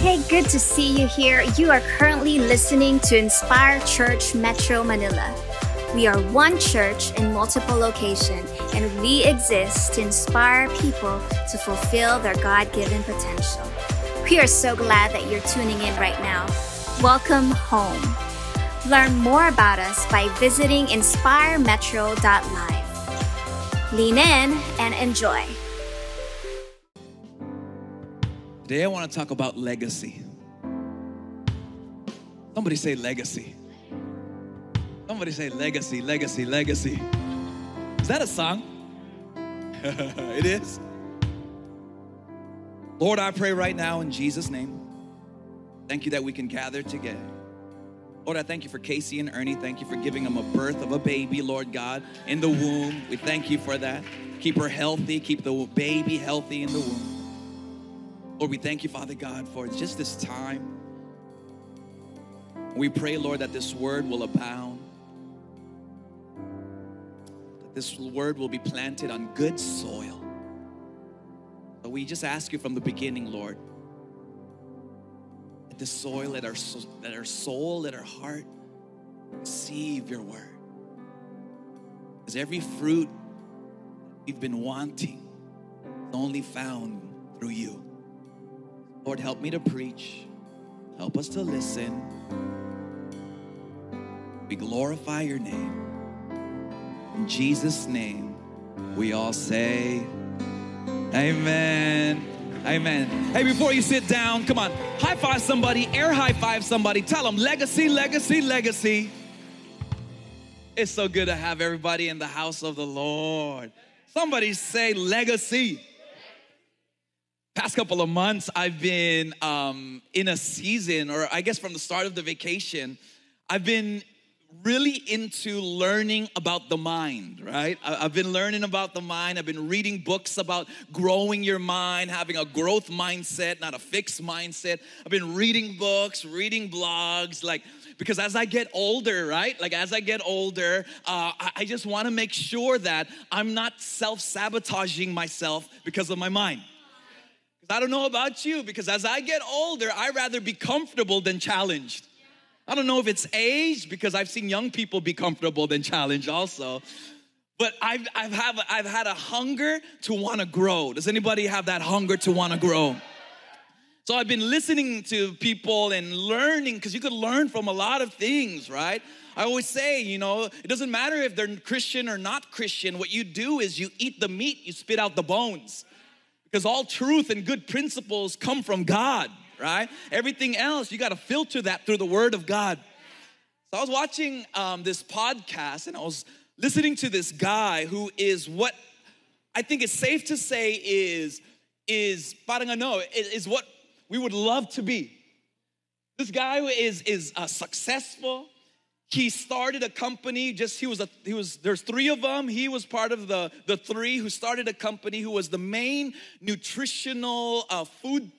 Hey, good to see you here. You are currently listening to Inspire Church Metro Manila. We are one church in multiple locations, and we exist to inspire people to fulfill their God given potential. We are so glad that you're tuning in right now. Welcome home. Learn more about us by visiting inspiremetro.live. Lean in and enjoy. Today I want to talk about legacy. Somebody say legacy. Somebody say legacy, legacy, legacy. Is that a song? it is. Lord, I pray right now in Jesus' name. Thank you that we can gather together. Lord, I thank you for Casey and Ernie. Thank you for giving them a birth of a baby, Lord God, in the womb. We thank you for that. Keep her healthy, keep the baby healthy in the womb. Lord, we thank you, Father God, for just this time. We pray, Lord, that this word will abound, that this word will be planted on good soil. But we just ask you from the beginning, Lord, that the soil, let our, let our soul, let our heart receive your word. Because every fruit we've been wanting is only found through you. Lord, help me to preach. Help us to listen. We glorify your name. In Jesus' name, we all say, Amen. Amen. Hey, before you sit down, come on, high five somebody, air high five somebody. Tell them legacy, legacy, legacy. It's so good to have everybody in the house of the Lord. Somebody say legacy past couple of months i've been um, in a season or i guess from the start of the vacation i've been really into learning about the mind right i've been learning about the mind i've been reading books about growing your mind having a growth mindset not a fixed mindset i've been reading books reading blogs like because as I get older, right? Like as I get older, uh, I just want to make sure that I'm not self sabotaging myself because of my mind. I don't know about you because as I get older, I rather be comfortable than challenged. I don't know if it's age because I've seen young people be comfortable than challenged also. But I've, I've, have, I've had a hunger to want to grow. Does anybody have that hunger to want to grow? So I've been listening to people and learning because you could learn from a lot of things, right? I always say, you know, it doesn't matter if they're Christian or not Christian. What you do is you eat the meat, you spit out the bones. Because all truth and good principles come from God, right? Everything else, you got to filter that through the Word of God. So I was watching um, this podcast and I was listening to this guy who is what I think it's safe to say is is parang ano is what we would love to be. This guy is is uh, successful he started a company just he was a he was there's three of them he was part of the the three who started a company who was the main nutritional uh, food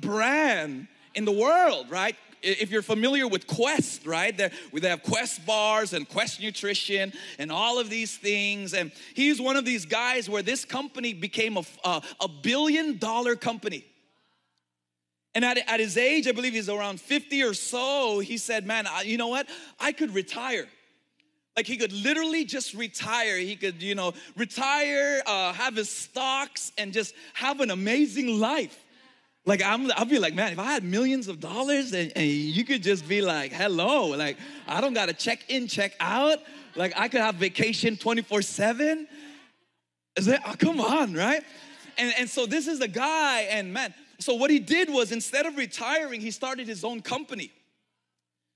brand in the world right if you're familiar with Quest, right? They have Quest bars and Quest Nutrition and all of these things. And he's one of these guys where this company became a, a, a billion dollar company. And at, at his age, I believe he's around 50 or so, he said, Man, I, you know what? I could retire. Like he could literally just retire. He could, you know, retire, uh, have his stocks, and just have an amazing life. Like I'm, I'll be like, man, if I had millions of dollars and, and you could just be like, hello, like I don't gotta check in, check out. Like I could have vacation 24 seven. Is that, oh, come on, right? And, and so this is the guy, and man, so what he did was instead of retiring, he started his own company.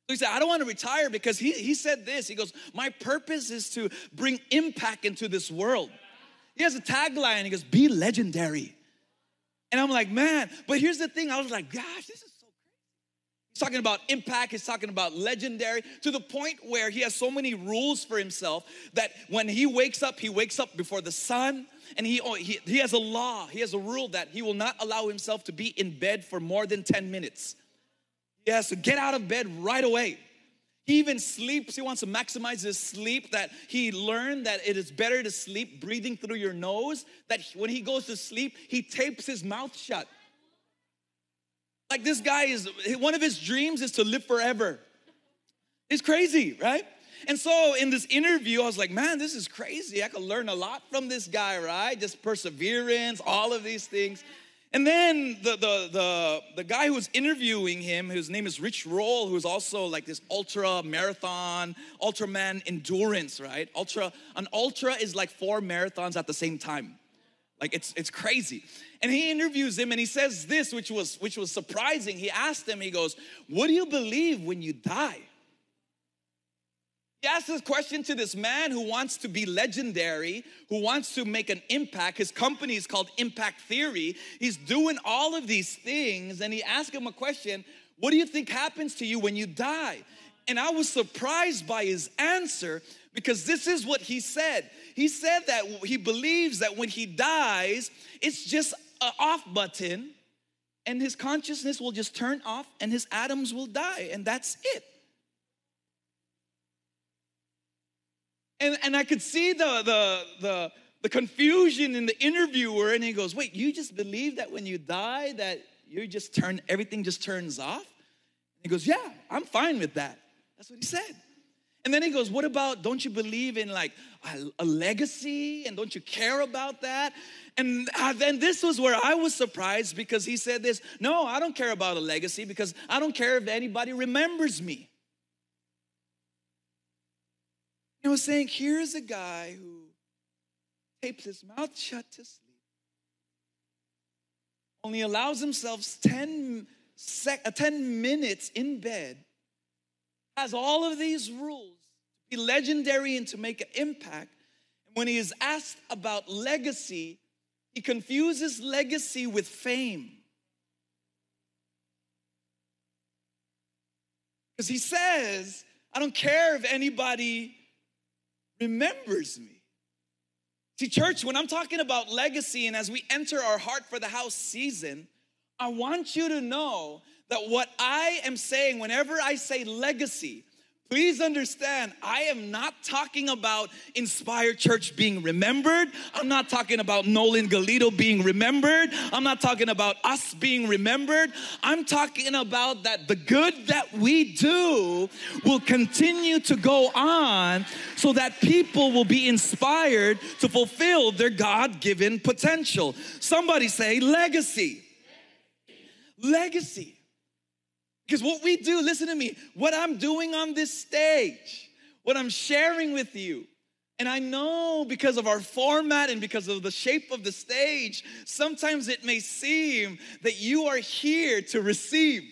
So he said, I don't want to retire because he, he said this. He goes, My purpose is to bring impact into this world. He has a tagline, he goes, Be legendary. And I'm like, man, but here's the thing. I was like, gosh, this is so crazy. He's talking about impact, he's talking about legendary to the point where he has so many rules for himself that when he wakes up, he wakes up before the sun, and he, oh, he, he has a law, he has a rule that he will not allow himself to be in bed for more than 10 minutes. He has to get out of bed right away. He even sleeps, he wants to maximize his sleep, that he learned that it is better to sleep breathing through your nose, that when he goes to sleep, he tapes his mouth shut. Like this guy is, one of his dreams is to live forever. It's crazy, right? And so in this interview, I was like, man, this is crazy. I could learn a lot from this guy, right? Just perseverance, all of these things. And then the, the, the, the guy who was interviewing him, whose name is Rich Roll, who's also like this ultra marathon, ultraman endurance, right? Ultra, an ultra is like four marathons at the same time. Like it's, it's crazy. And he interviews him and he says this, which was, which was surprising. He asked him, he goes, what do you believe when you die? He asked this question to this man who wants to be legendary, who wants to make an impact. His company is called Impact Theory. He's doing all of these things, and he asked him a question What do you think happens to you when you die? And I was surprised by his answer because this is what he said. He said that he believes that when he dies, it's just an off button, and his consciousness will just turn off, and his atoms will die, and that's it. And, and I could see the, the, the, the confusion in the interviewer, and he goes, Wait, you just believe that when you die, that you just turn, everything just turns off? And he goes, Yeah, I'm fine with that. That's what he said. And then he goes, What about, don't you believe in like a, a legacy? And don't you care about that? And uh, then this was where I was surprised because he said this No, I don't care about a legacy because I don't care if anybody remembers me. I was saying, here's a guy who tapes his mouth shut to sleep, only allows himself 10, sec- uh, 10 minutes in bed, has all of these rules to be legendary and to make an impact. And when he is asked about legacy, he confuses legacy with fame. Because he says, I don't care if anybody remembers me. See, church, when I'm talking about legacy and as we enter our Heart for the House season, I want you to know that what I am saying, whenever I say legacy, Please understand, I am not talking about Inspire Church being remembered. I'm not talking about Nolan Galito being remembered. I'm not talking about us being remembered. I'm talking about that the good that we do will continue to go on so that people will be inspired to fulfill their God given potential. Somebody say legacy. Legacy. Because what we do, listen to me, what I'm doing on this stage, what I'm sharing with you, and I know because of our format and because of the shape of the stage, sometimes it may seem that you are here to receive.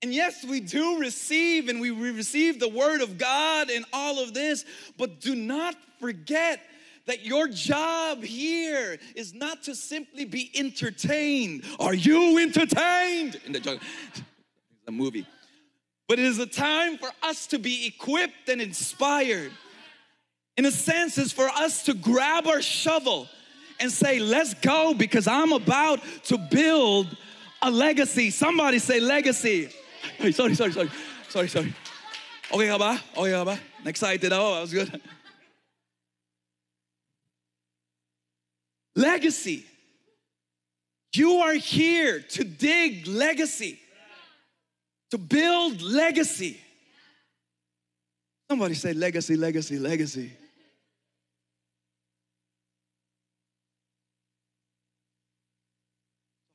And yes, we do receive and we receive the word of God and all of this, but do not forget that your job here is not to simply be entertained. Are you entertained? In the, movie. But it is a time for us to be equipped and inspired. In a sense, it's for us to grab our shovel and say, let's go because I'm about to build a legacy. Somebody say legacy. Hey, sorry, sorry, sorry. Sorry, sorry. Okay ka ba? Okay ka? Excited ako. That was good. Legacy. You are here to dig legacy, to build legacy. Somebody say legacy, legacy, legacy.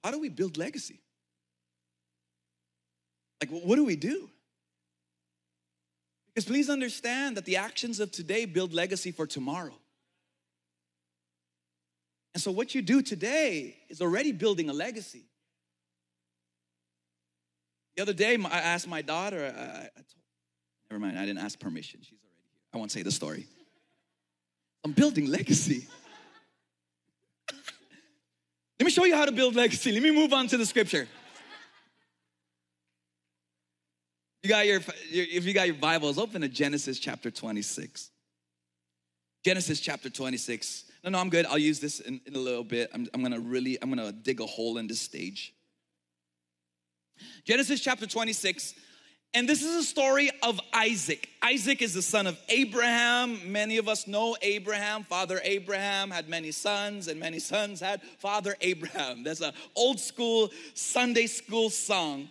How do we build legacy? Like, what do we do? Because please understand that the actions of today build legacy for tomorrow. And so, what you do today is already building a legacy. The other day, I asked my daughter, I, I told, never mind, I didn't ask permission. She's already here. I won't say the story. I'm building legacy. Let me show you how to build legacy. Let me move on to the scripture. You got your, if you got your Bibles, open to Genesis chapter 26. Genesis chapter 26 no, no, I'm good. I'll use this in, in a little bit. I'm, I'm gonna really, I'm gonna dig a hole in this stage. Genesis chapter 26, And this is a story of Isaac. Isaac is the son of Abraham. Many of us know Abraham. Father Abraham had many sons, and many sons had Father Abraham. That's an old school Sunday school song.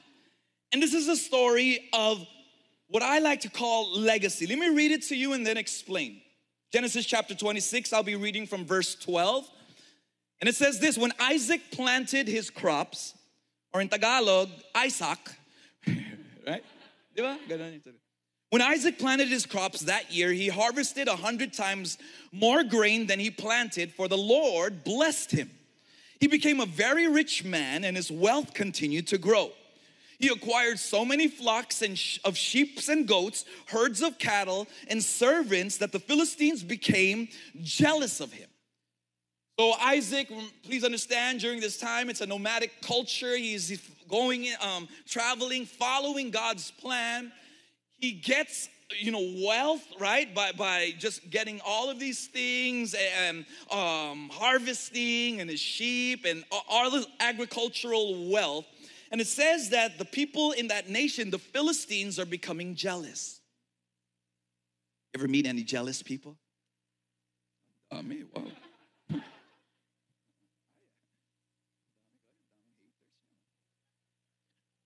And this is a story of what I like to call legacy. Let me read it to you and then explain. Genesis chapter 26, I'll be reading from verse 12. And it says this When Isaac planted his crops, or in Tagalog, Isaac, right? When Isaac planted his crops that year, he harvested a hundred times more grain than he planted, for the Lord blessed him. He became a very rich man, and his wealth continued to grow. He acquired so many flocks and sh- of sheep and goats, herds of cattle, and servants that the Philistines became jealous of him. So Isaac, please understand, during this time, it's a nomadic culture. He's going, um, traveling, following God's plan. He gets you know wealth right by by just getting all of these things and um, harvesting and his sheep and all the agricultural wealth and it says that the people in that nation the philistines are becoming jealous ever meet any jealous people oh me wow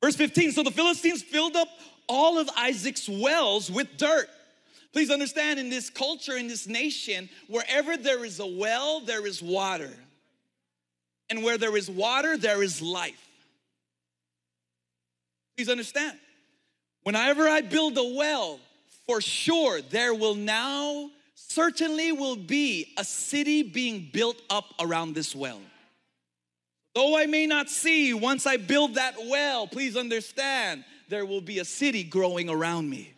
Verse 15 So the Philistines filled up all of Isaac's wells with dirt. Please understand, in this culture, in this nation, wherever there is a well, there is water. And where there is water, there is life. Please understand. Whenever I build a well, for sure there will now certainly will be a city being built up around this well. Though I may not see, once I build that well, please understand, there will be a city growing around me.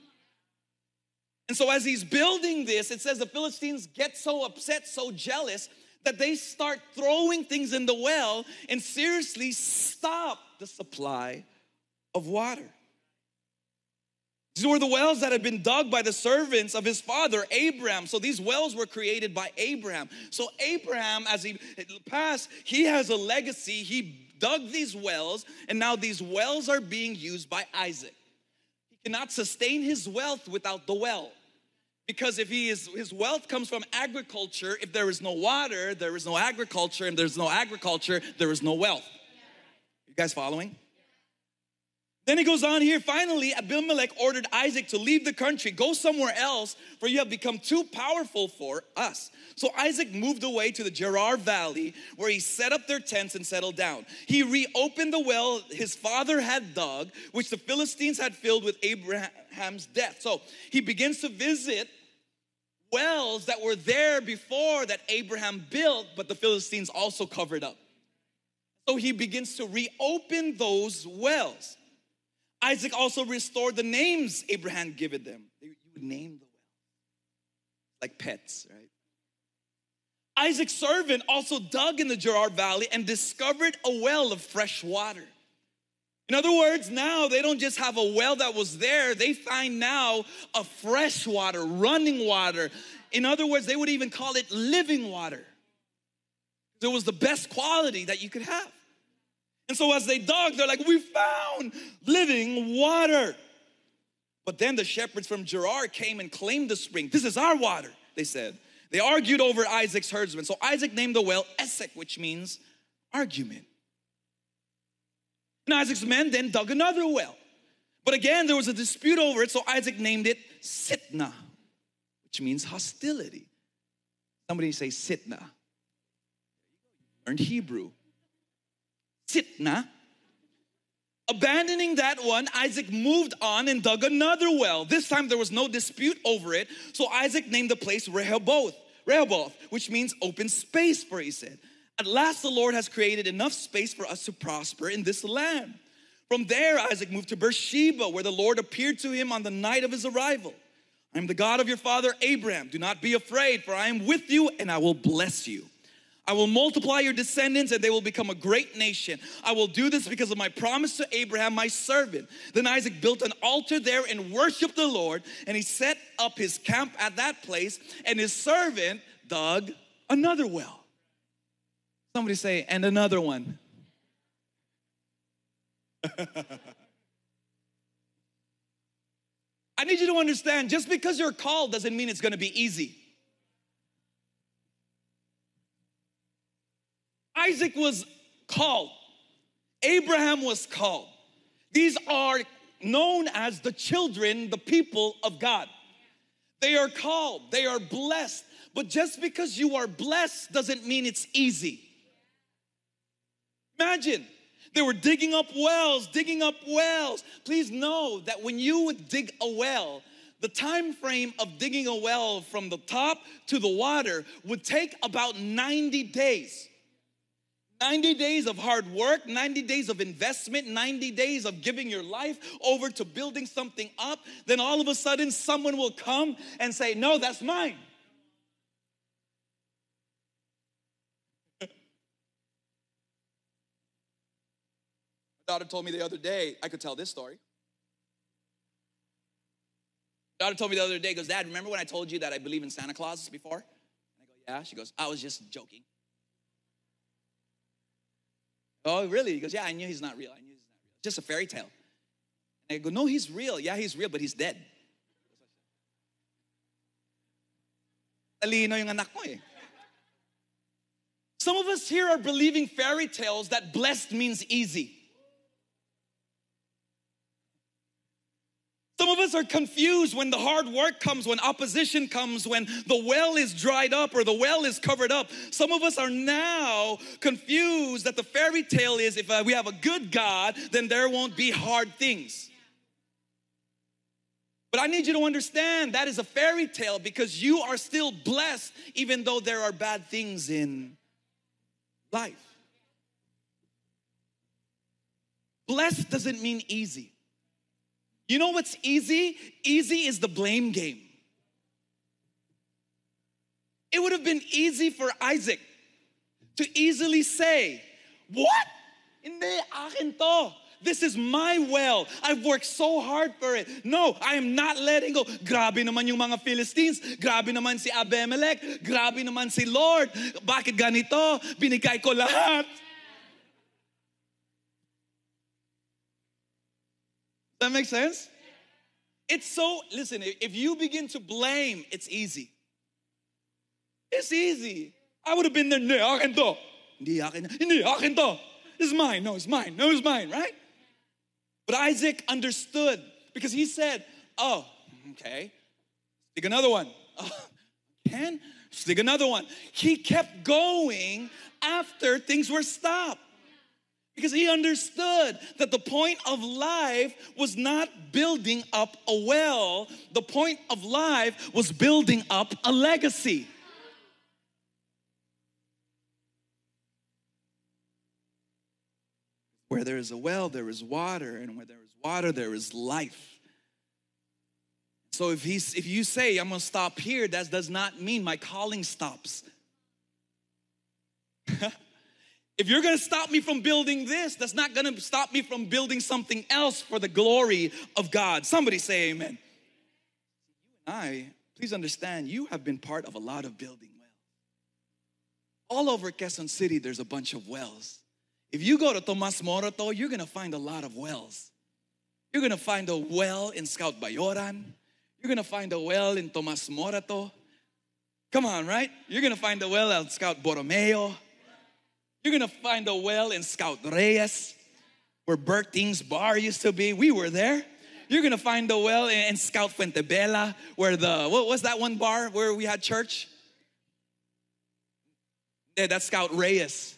And so, as he's building this, it says the Philistines get so upset, so jealous, that they start throwing things in the well and seriously stop the supply of water. These were the wells that had been dug by the servants of his father, Abraham. So these wells were created by Abraham. So Abraham, as he passed, he has a legacy. He dug these wells, and now these wells are being used by Isaac. He cannot sustain his wealth without the well. Because if he is, his wealth comes from agriculture, if there is no water, there is no agriculture, and there's no agriculture, there is no wealth. You guys following? Then he goes on here. Finally, Abimelech ordered Isaac to leave the country, go somewhere else, for you have become too powerful for us. So Isaac moved away to the Gerar Valley, where he set up their tents and settled down. He reopened the well his father had dug, which the Philistines had filled with Abraham's death. So he begins to visit wells that were there before that Abraham built, but the Philistines also covered up. So he begins to reopen those wells. Isaac also restored the names Abraham given them. You would name the well, like pets, right? Isaac's servant also dug in the Gerar Valley and discovered a well of fresh water. In other words, now they don't just have a well that was there, they find now a fresh water, running water. In other words, they would even call it living water. It was the best quality that you could have. And so as they dug, they're like, we found living water. But then the shepherds from Gerar came and claimed the spring. This is our water, they said. They argued over Isaac's herdsmen. So Isaac named the well Esek, which means argument. And Isaac's men then dug another well. But again, there was a dispute over it, so Isaac named it Sitnah, which means hostility. Somebody say Sitnah. Learned Hebrew. Sitnah. Abandoning that one, Isaac moved on and dug another well. This time there was no dispute over it. So Isaac named the place Rehoboth, Rehoboth, which means open space for, he said. At last the Lord has created enough space for us to prosper in this land. From there, Isaac moved to Beersheba, where the Lord appeared to him on the night of his arrival. I am the God of your father Abraham. Do not be afraid, for I am with you and I will bless you. I will multiply your descendants and they will become a great nation. I will do this because of my promise to Abraham, my servant. Then Isaac built an altar there and worshiped the Lord, and he set up his camp at that place, and his servant dug another well. Somebody say, and another one. I need you to understand just because you're called doesn't mean it's gonna be easy. Isaac was called, Abraham was called. These are known as the children, the people of God. They are called, they are blessed. But just because you are blessed doesn't mean it's easy. Imagine they were digging up wells, digging up wells. Please know that when you would dig a well, the time frame of digging a well from the top to the water would take about 90 days. 90 days of hard work, 90 days of investment, 90 days of giving your life over to building something up. Then all of a sudden, someone will come and say, No, that's mine. My daughter told me the other day, I could tell this story. My daughter told me the other day, goes, Dad, remember when I told you that I believe in Santa Claus before? And I go, Yeah. She goes, I was just joking. Oh, really? He goes, Yeah, I knew he's not real. I knew he's not real. Just a fairy tale. And I go, No, he's real. Yeah, he's real, but he's dead. Eh. Some of us here are believing fairy tales that blessed means easy. Some of us are confused when the hard work comes, when opposition comes, when the well is dried up or the well is covered up. Some of us are now confused that the fairy tale is if uh, we have a good God, then there won't be hard things. But I need you to understand that is a fairy tale because you are still blessed even though there are bad things in life. Blessed doesn't mean easy. You know what's easy? Easy is the blame game. It would have been easy for Isaac to easily say, What? Hindi, akin. This is my well. I've worked so hard for it. No, I am not letting go. Grabe naman yung mga Philistines. Grabe naman si Abimelech. Grabe naman si Lord. Bakit ganito? Binigay ko lahat. That makes sense? It's so, listen, if you begin to blame, it's easy. It's easy. I would have been there. This is mine. No, it's mine. No, it's mine, right? But Isaac understood because he said, oh, okay, stick another one. Oh? Stick another one. He kept going after things were stopped. Because he understood that the point of life was not building up a well, the point of life was building up a legacy. Where there is a well, there is water, and where there is water, there is life. So if he's if you say I'm gonna stop here, that does not mean my calling stops. If you're gonna stop me from building this, that's not gonna stop me from building something else for the glory of God. Somebody say amen. I, please understand, you have been part of a lot of building wells. All over Quezon City, there's a bunch of wells. If you go to Tomas Morato, you're gonna find a lot of wells. You're gonna find a well in Scout Bayoran. You're gonna find a well in Tomas Morato. Come on, right? You're gonna find a well at Scout Borromeo. You're gonna find a well in Scout Reyes, where Berting's bar used to be. We were there. You're gonna find a well in, Scout Fuentebella, where the what was that one bar where we had church? Yeah, that's Scout Reyes.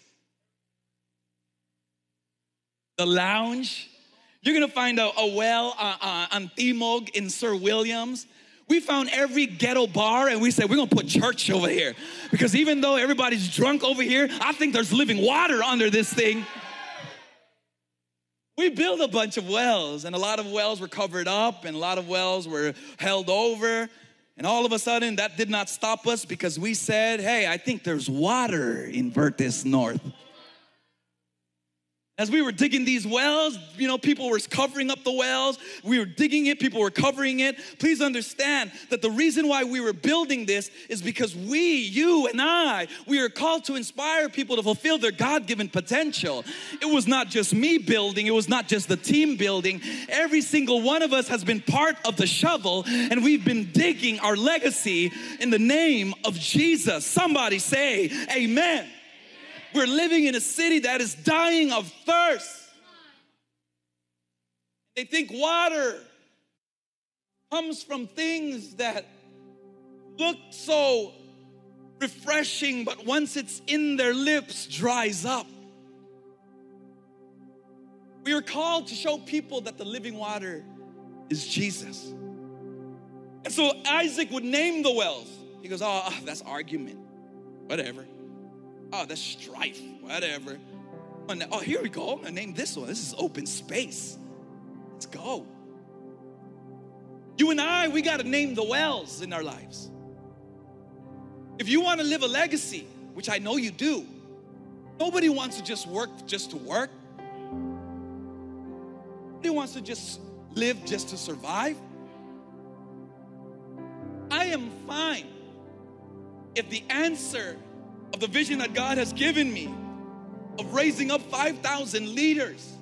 The lounge. You're gonna find a, a well uh, uh, on Timog in Sir Williams. We found every ghetto bar and we said, we're gonna put church over here. Because even though everybody's drunk over here, I think there's living water under this thing. We built a bunch of wells, and a lot of wells were covered up, and a lot of wells were held over. And all of a sudden, that did not stop us because we said, hey, I think there's water in Vertis North. As we were digging these wells, you know, people were covering up the wells. We were digging it, people were covering it. Please understand that the reason why we were building this is because we, you and I, we are called to inspire people to fulfill their God given potential. It was not just me building, it was not just the team building. Every single one of us has been part of the shovel, and we've been digging our legacy in the name of Jesus. Somebody say, Amen. We're living in a city that is dying of thirst. They think water comes from things that look so refreshing, but once it's in their lips, dries up. We are called to show people that the living water is Jesus. And so Isaac would name the wells. He goes, Oh, that's argument. Whatever. Oh, that's strife, whatever. Oh, oh, here we go. I'm gonna name this one. This is open space. Let's go. You and I, we gotta name the wells in our lives. If you wanna live a legacy, which I know you do, nobody wants to just work just to work. Nobody wants to just live just to survive. I am fine if the answer of the vision that God has given me of raising up 5,000 leaders.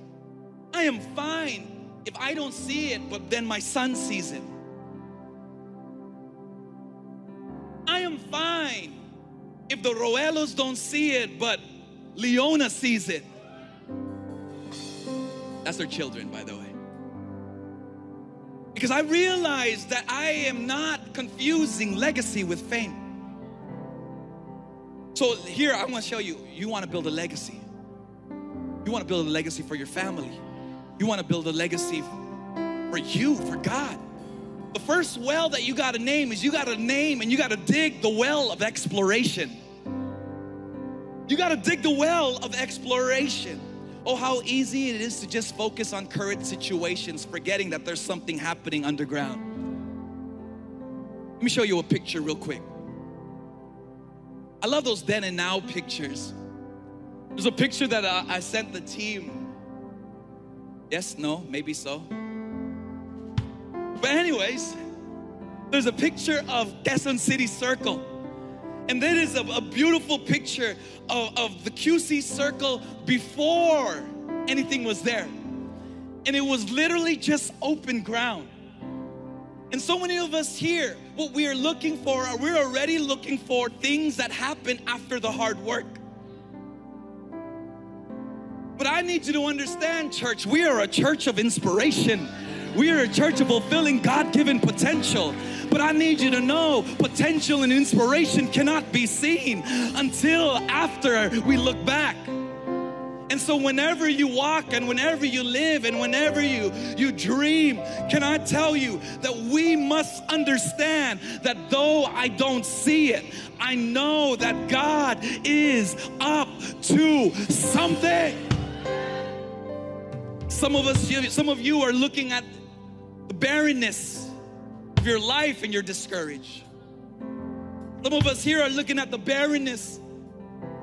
I am fine if I don't see it, but then my son sees it. I am fine if the Roelos don't see it, but Leona sees it. That's their children, by the way. Because I realize that I am not confusing legacy with fame. So here I want to show you, you want to build a legacy. You want to build a legacy for your family. You want to build a legacy for you, for God. The first well that you got to name is you got to name and you got to dig the well of exploration. You got to dig the well of exploration. Oh, how easy it is to just focus on current situations, forgetting that there's something happening underground. Let me show you a picture real quick. I love those then and now pictures. There's a picture that uh, I sent the team. Yes, no, maybe so. But, anyways, there's a picture of Quezon City Circle. And that is a, a beautiful picture of, of the QC Circle before anything was there. And it was literally just open ground. And so many of us here, what we are looking for, are we're already looking for things that happen after the hard work. But I need you to understand, church, we are a church of inspiration. We are a church of fulfilling God given potential. But I need you to know potential and inspiration cannot be seen until after we look back. So whenever you walk and whenever you live and whenever you you dream, can I tell you that we must understand that though I don't see it, I know that God is up to something. Some of us some of you are looking at the barrenness of your life and you're discouraged. Some of us here are looking at the barrenness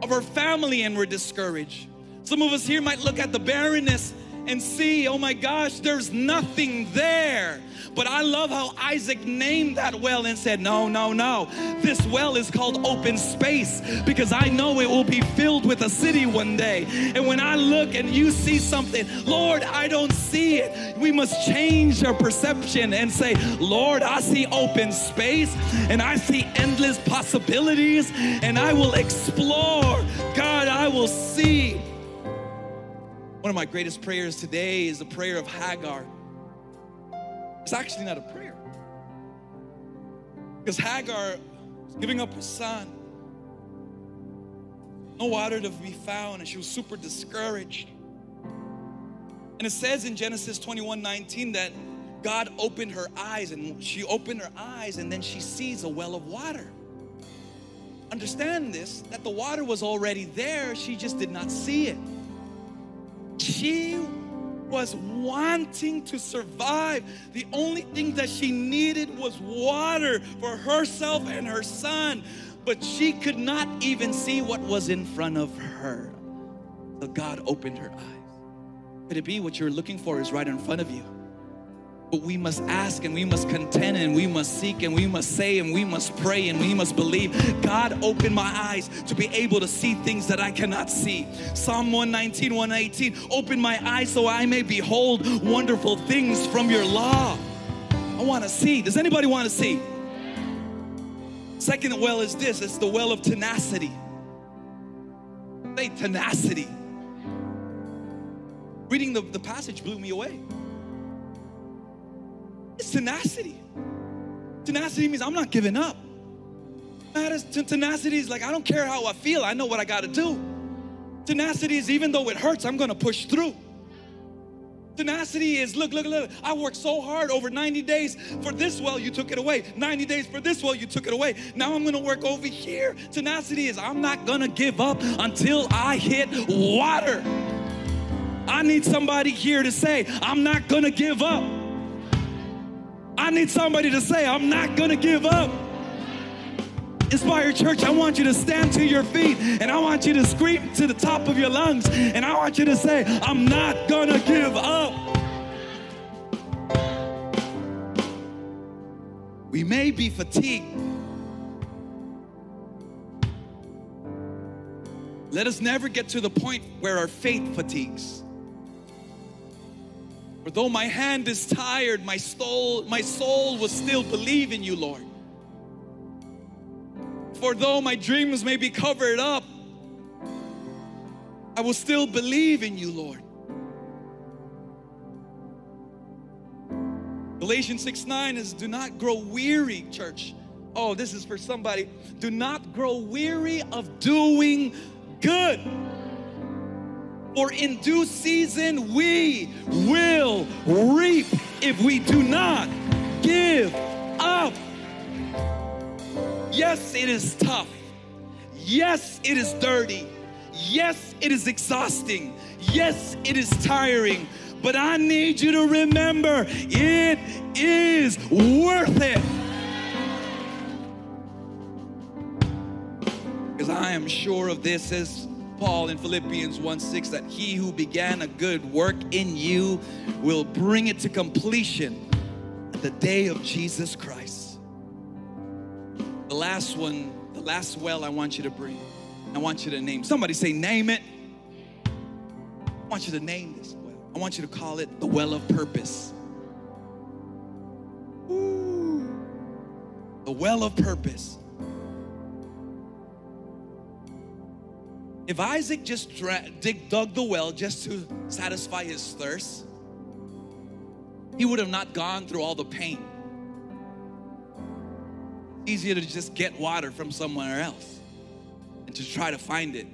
of our family and we're discouraged. Some of us here might look at the barrenness and see, oh my gosh, there's nothing there. But I love how Isaac named that well and said, No, no, no. This well is called open space because I know it will be filled with a city one day. And when I look and you see something, Lord, I don't see it. We must change our perception and say, Lord, I see open space and I see endless possibilities and I will explore. God, I will see. One of my greatest prayers today is the prayer of Hagar. It's actually not a prayer. Because Hagar was giving up her son. No water to be found, and she was super discouraged. And it says in Genesis 21 19 that God opened her eyes, and she opened her eyes, and then she sees a well of water. Understand this that the water was already there, she just did not see it. She was wanting to survive. The only thing that she needed was water for herself and her son, but she could not even see what was in front of her. So God opened her eyes. Could it be what you're looking for is right in front of you? But we must ask and we must contend and we must seek and we must say and we must pray and we must believe. God, open my eyes to be able to see things that I cannot see. Psalm 119, 118, open my eyes so I may behold wonderful things from your law. I want to see. Does anybody want to see? Second well is this it's the well of tenacity. Say tenacity. Reading the, the passage blew me away. Tenacity. Tenacity means I'm not giving up. Tenacity is like, I don't care how I feel, I know what I got to do. Tenacity is even though it hurts, I'm to push through. Tenacity is look, look, look. I worked so hard over 90 days for this well, you took it away. 90 days for this well, you took it away. Now I'm gonna work over here. Tenacity is I'm not gonna give up until I hit water. I need somebody here to say, I'm not gonna give up. I need somebody to say, I'm not gonna give up. Inspire Church, I want you to stand to your feet and I want you to scream to the top of your lungs and I want you to say, I'm not gonna give up. We may be fatigued. Let us never get to the point where our faith fatigues. For though my hand is tired, my soul, my soul will still believe in you, Lord. For though my dreams may be covered up, I will still believe in you, Lord. Galatians 6 9 is do not grow weary, church. Oh, this is for somebody. Do not grow weary of doing good. For in due season we will reap if we do not give up. Yes, it is tough. Yes, it is dirty. Yes, it is exhausting. Yes, it is tiring. But I need you to remember it is worth it. Because I am sure of this, as Paul in Philippians 1 6, that he who began a good work in you will bring it to completion at the day of Jesus Christ. The last one, the last well I want you to bring, I want you to name. Somebody say, name it. I want you to name this well. I want you to call it the well of purpose. Ooh. The well of purpose. If Isaac just dra- dig, dug the well just to satisfy his thirst, he would have not gone through all the pain. Easier to just get water from somewhere else and to try to find it.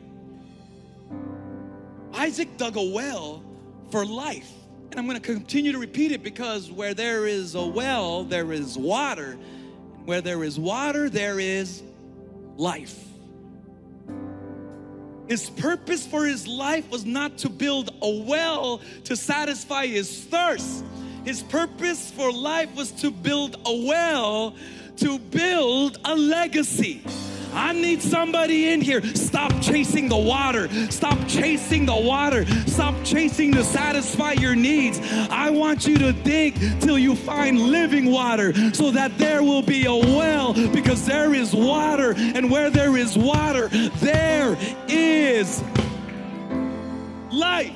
Isaac dug a well for life. And I'm going to continue to repeat it because where there is a well, there is water. And where there is water, there is life. His purpose for his life was not to build a well to satisfy his thirst. His purpose for life was to build a well to build a legacy. I need somebody in here. Stop chasing the water. Stop chasing the water. Stop chasing to satisfy your needs. I want you to dig till you find living water so that there will be a well because there is water. And where there is water, there is life.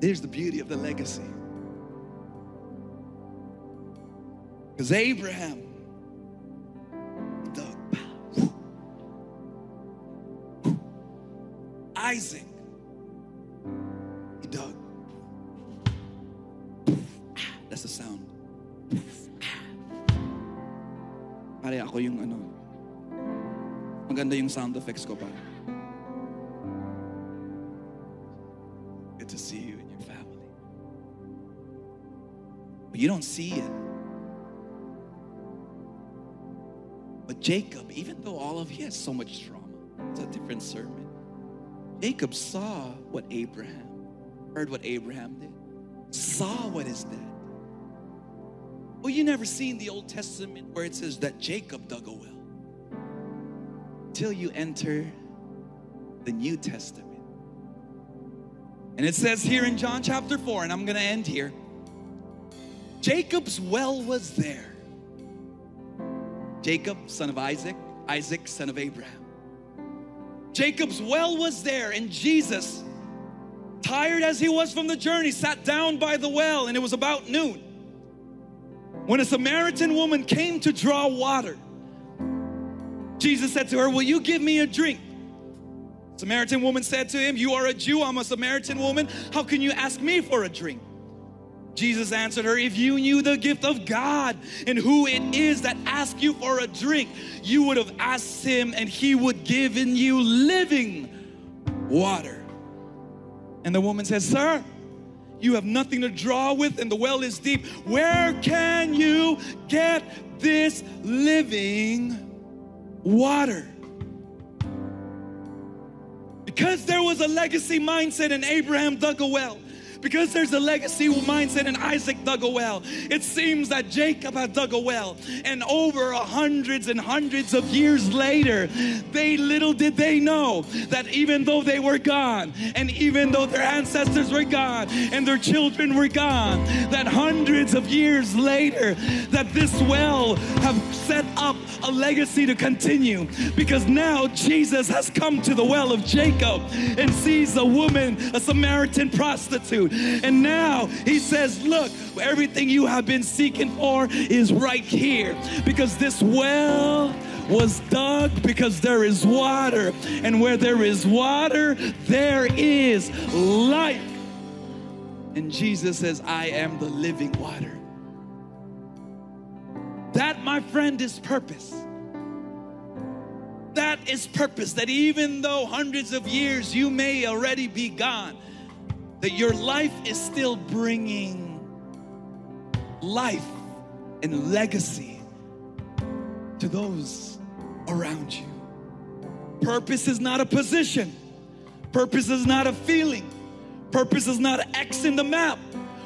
Here's the beauty of the legacy. Because Abraham dug. Isaac, he dug. Ah, that's the sound. Ah. Pare ako yung ano. Maganda yung sound effects ko pa. Good to see you and your family. But you don't see it. But Jacob, even though all of he has so much trauma, it's a different sermon. Jacob saw what Abraham heard what Abraham did, saw what dad did. Well, you never seen the Old Testament where it says that Jacob dug a well. Till you enter the New Testament. And it says here in John chapter 4, and I'm going to end here Jacob's well was there. Jacob, son of Isaac, Isaac, son of Abraham. Jacob's well was there, and Jesus, tired as he was from the journey, sat down by the well, and it was about noon. When a Samaritan woman came to draw water, Jesus said to her, Will you give me a drink? Samaritan woman said to him, You are a Jew, I'm a Samaritan woman. How can you ask me for a drink? Jesus answered her, If you knew the gift of God and who it is that asks you for a drink, you would have asked him and he would give in you living water. And the woman says, Sir, you have nothing to draw with and the well is deep. Where can you get this living water? Because there was a legacy mindset and Abraham dug a well because there's a legacy mindset and Isaac dug a well. It seems that Jacob had dug a well, and over hundreds and hundreds of years later, they little did they know that even though they were gone, and even though their ancestors were gone, and their children were gone, that hundreds of years later, that this well have set up a legacy to continue because now Jesus has come to the well of Jacob and sees a woman, a Samaritan prostitute, and now he says, Look, everything you have been seeking for is right here because this well was dug because there is water. And where there is water, there is life. And Jesus says, I am the living water. That, my friend, is purpose. That is purpose. That even though hundreds of years you may already be gone, that your life is still bringing life and legacy to those around you. Purpose is not a position, purpose is not a feeling, purpose is not an X in the map,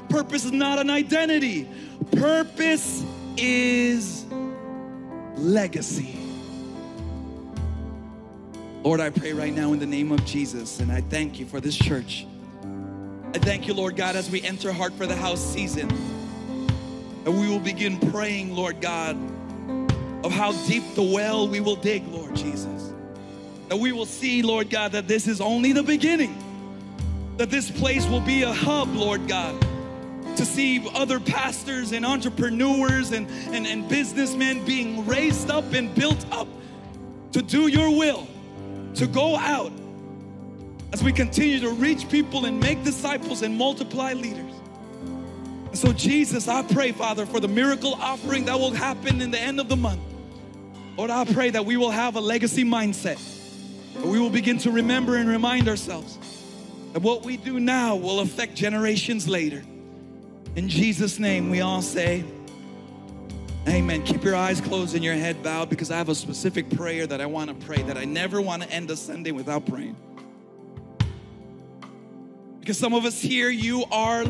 purpose is not an identity. Purpose is legacy. Lord, I pray right now in the name of Jesus, and I thank you for this church. I thank you, Lord God, as we enter Heart for the House season, and we will begin praying, Lord God, of how deep the well we will dig, Lord Jesus. That we will see, Lord God, that this is only the beginning. That this place will be a hub, Lord God, to see other pastors and entrepreneurs and, and, and businessmen being raised up and built up to do your will, to go out as we continue to reach people and make disciples and multiply leaders. And so, Jesus, I pray, Father, for the miracle offering that will happen in the end of the month. Lord, I pray that we will have a legacy mindset, that we will begin to remember and remind ourselves that what we do now will affect generations later. In Jesus' name, we all say, Amen. Keep your eyes closed and your head bowed because I have a specific prayer that I want to pray that I never want to end a Sunday without praying. Because some of us here, you are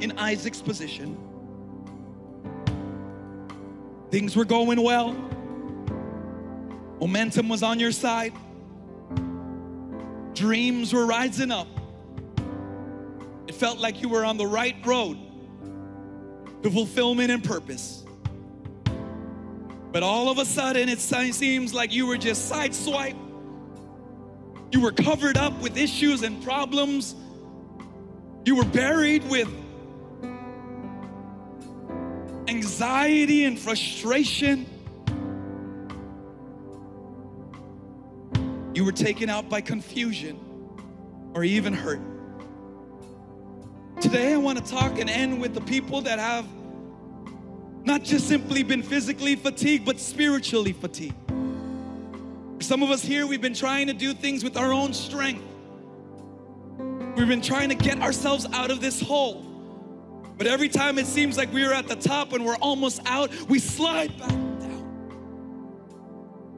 in Isaac's position. Things were going well, momentum was on your side, dreams were rising up. It felt like you were on the right road fulfillment and purpose. But all of a sudden, it seems like you were just sideswiped. You were covered up with issues and problems you were buried with anxiety and frustration. You were taken out by confusion or even hurt. Today, I want to talk and end with the people that have not just simply been physically fatigued, but spiritually fatigued. Some of us here, we've been trying to do things with our own strength. We've been trying to get ourselves out of this hole. But every time it seems like we're at the top and we're almost out, we slide back down.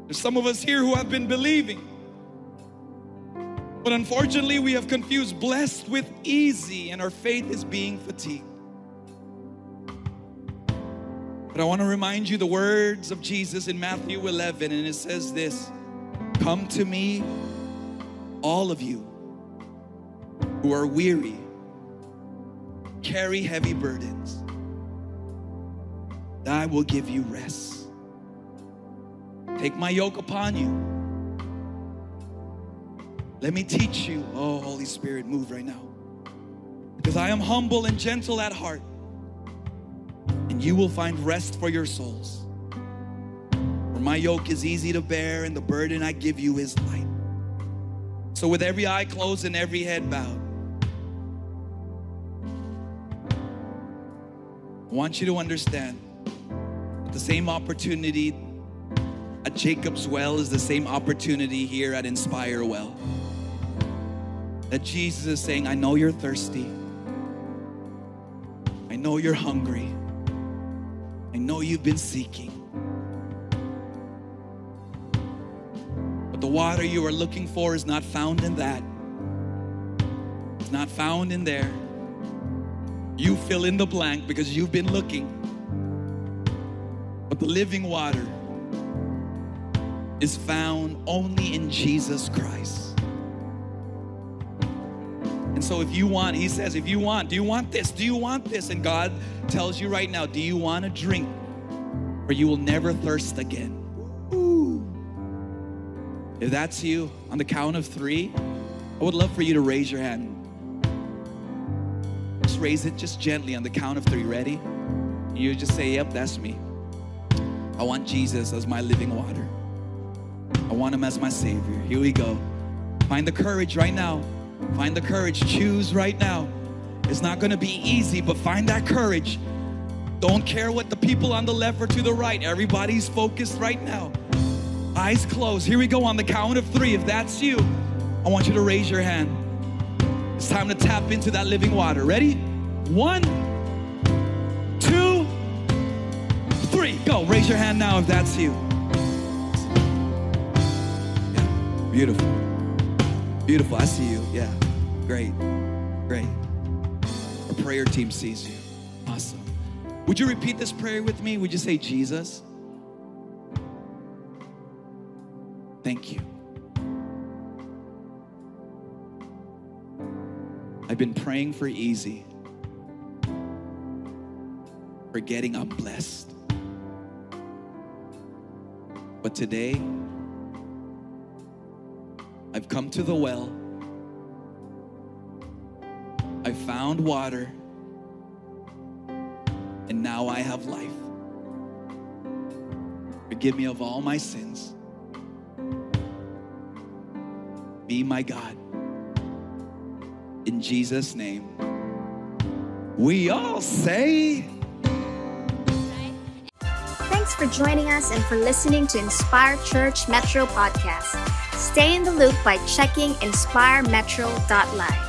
There's some of us here who have been believing. But unfortunately, we have confused blessed with easy, and our faith is being fatigued. But I want to remind you the words of Jesus in Matthew 11, and it says this Come to me, all of you who are weary, carry heavy burdens, I will give you rest. Take my yoke upon you. Let me teach you. Oh, Holy Spirit, move right now. Because I am humble and gentle at heart, and you will find rest for your souls. For my yoke is easy to bear, and the burden I give you is light. So, with every eye closed and every head bowed, I want you to understand the same opportunity at Jacob's Well is the same opportunity here at Inspire Well. That Jesus is saying, I know you're thirsty. I know you're hungry. I know you've been seeking. But the water you are looking for is not found in that. It's not found in there. You fill in the blank because you've been looking. But the living water is found only in Jesus Christ. And so, if you want, he says, if you want, do you want this? Do you want this? And God tells you right now, do you want to drink? Or you will never thirst again. Ooh. If that's you, on the count of three, I would love for you to raise your hand. Just raise it just gently on the count of three. Ready? You just say, Yep, that's me. I want Jesus as my living water. I want him as my Savior. Here we go. Find the courage right now. Find the courage. Choose right now. It's not going to be easy, but find that courage. Don't care what the people on the left or to the right. Everybody's focused right now. Eyes closed. Here we go on the count of three. If that's you, I want you to raise your hand. It's time to tap into that living water. Ready? One, two, three. Go. Raise your hand now if that's you. Yeah. Beautiful. Beautiful. I see you. Yeah. Great. Great. Our prayer team sees you. Awesome. Would you repeat this prayer with me? Would you say, Jesus? Thank you. I've been praying for easy, forgetting I'm blessed. But today, I've come to the well. I found water. And now I have life. Forgive me of all my sins. Be my God. In Jesus' name. We all say, Thanks for joining us and for listening to Inspire Church Metro podcast. Stay in the loop by checking inspiremetro.live.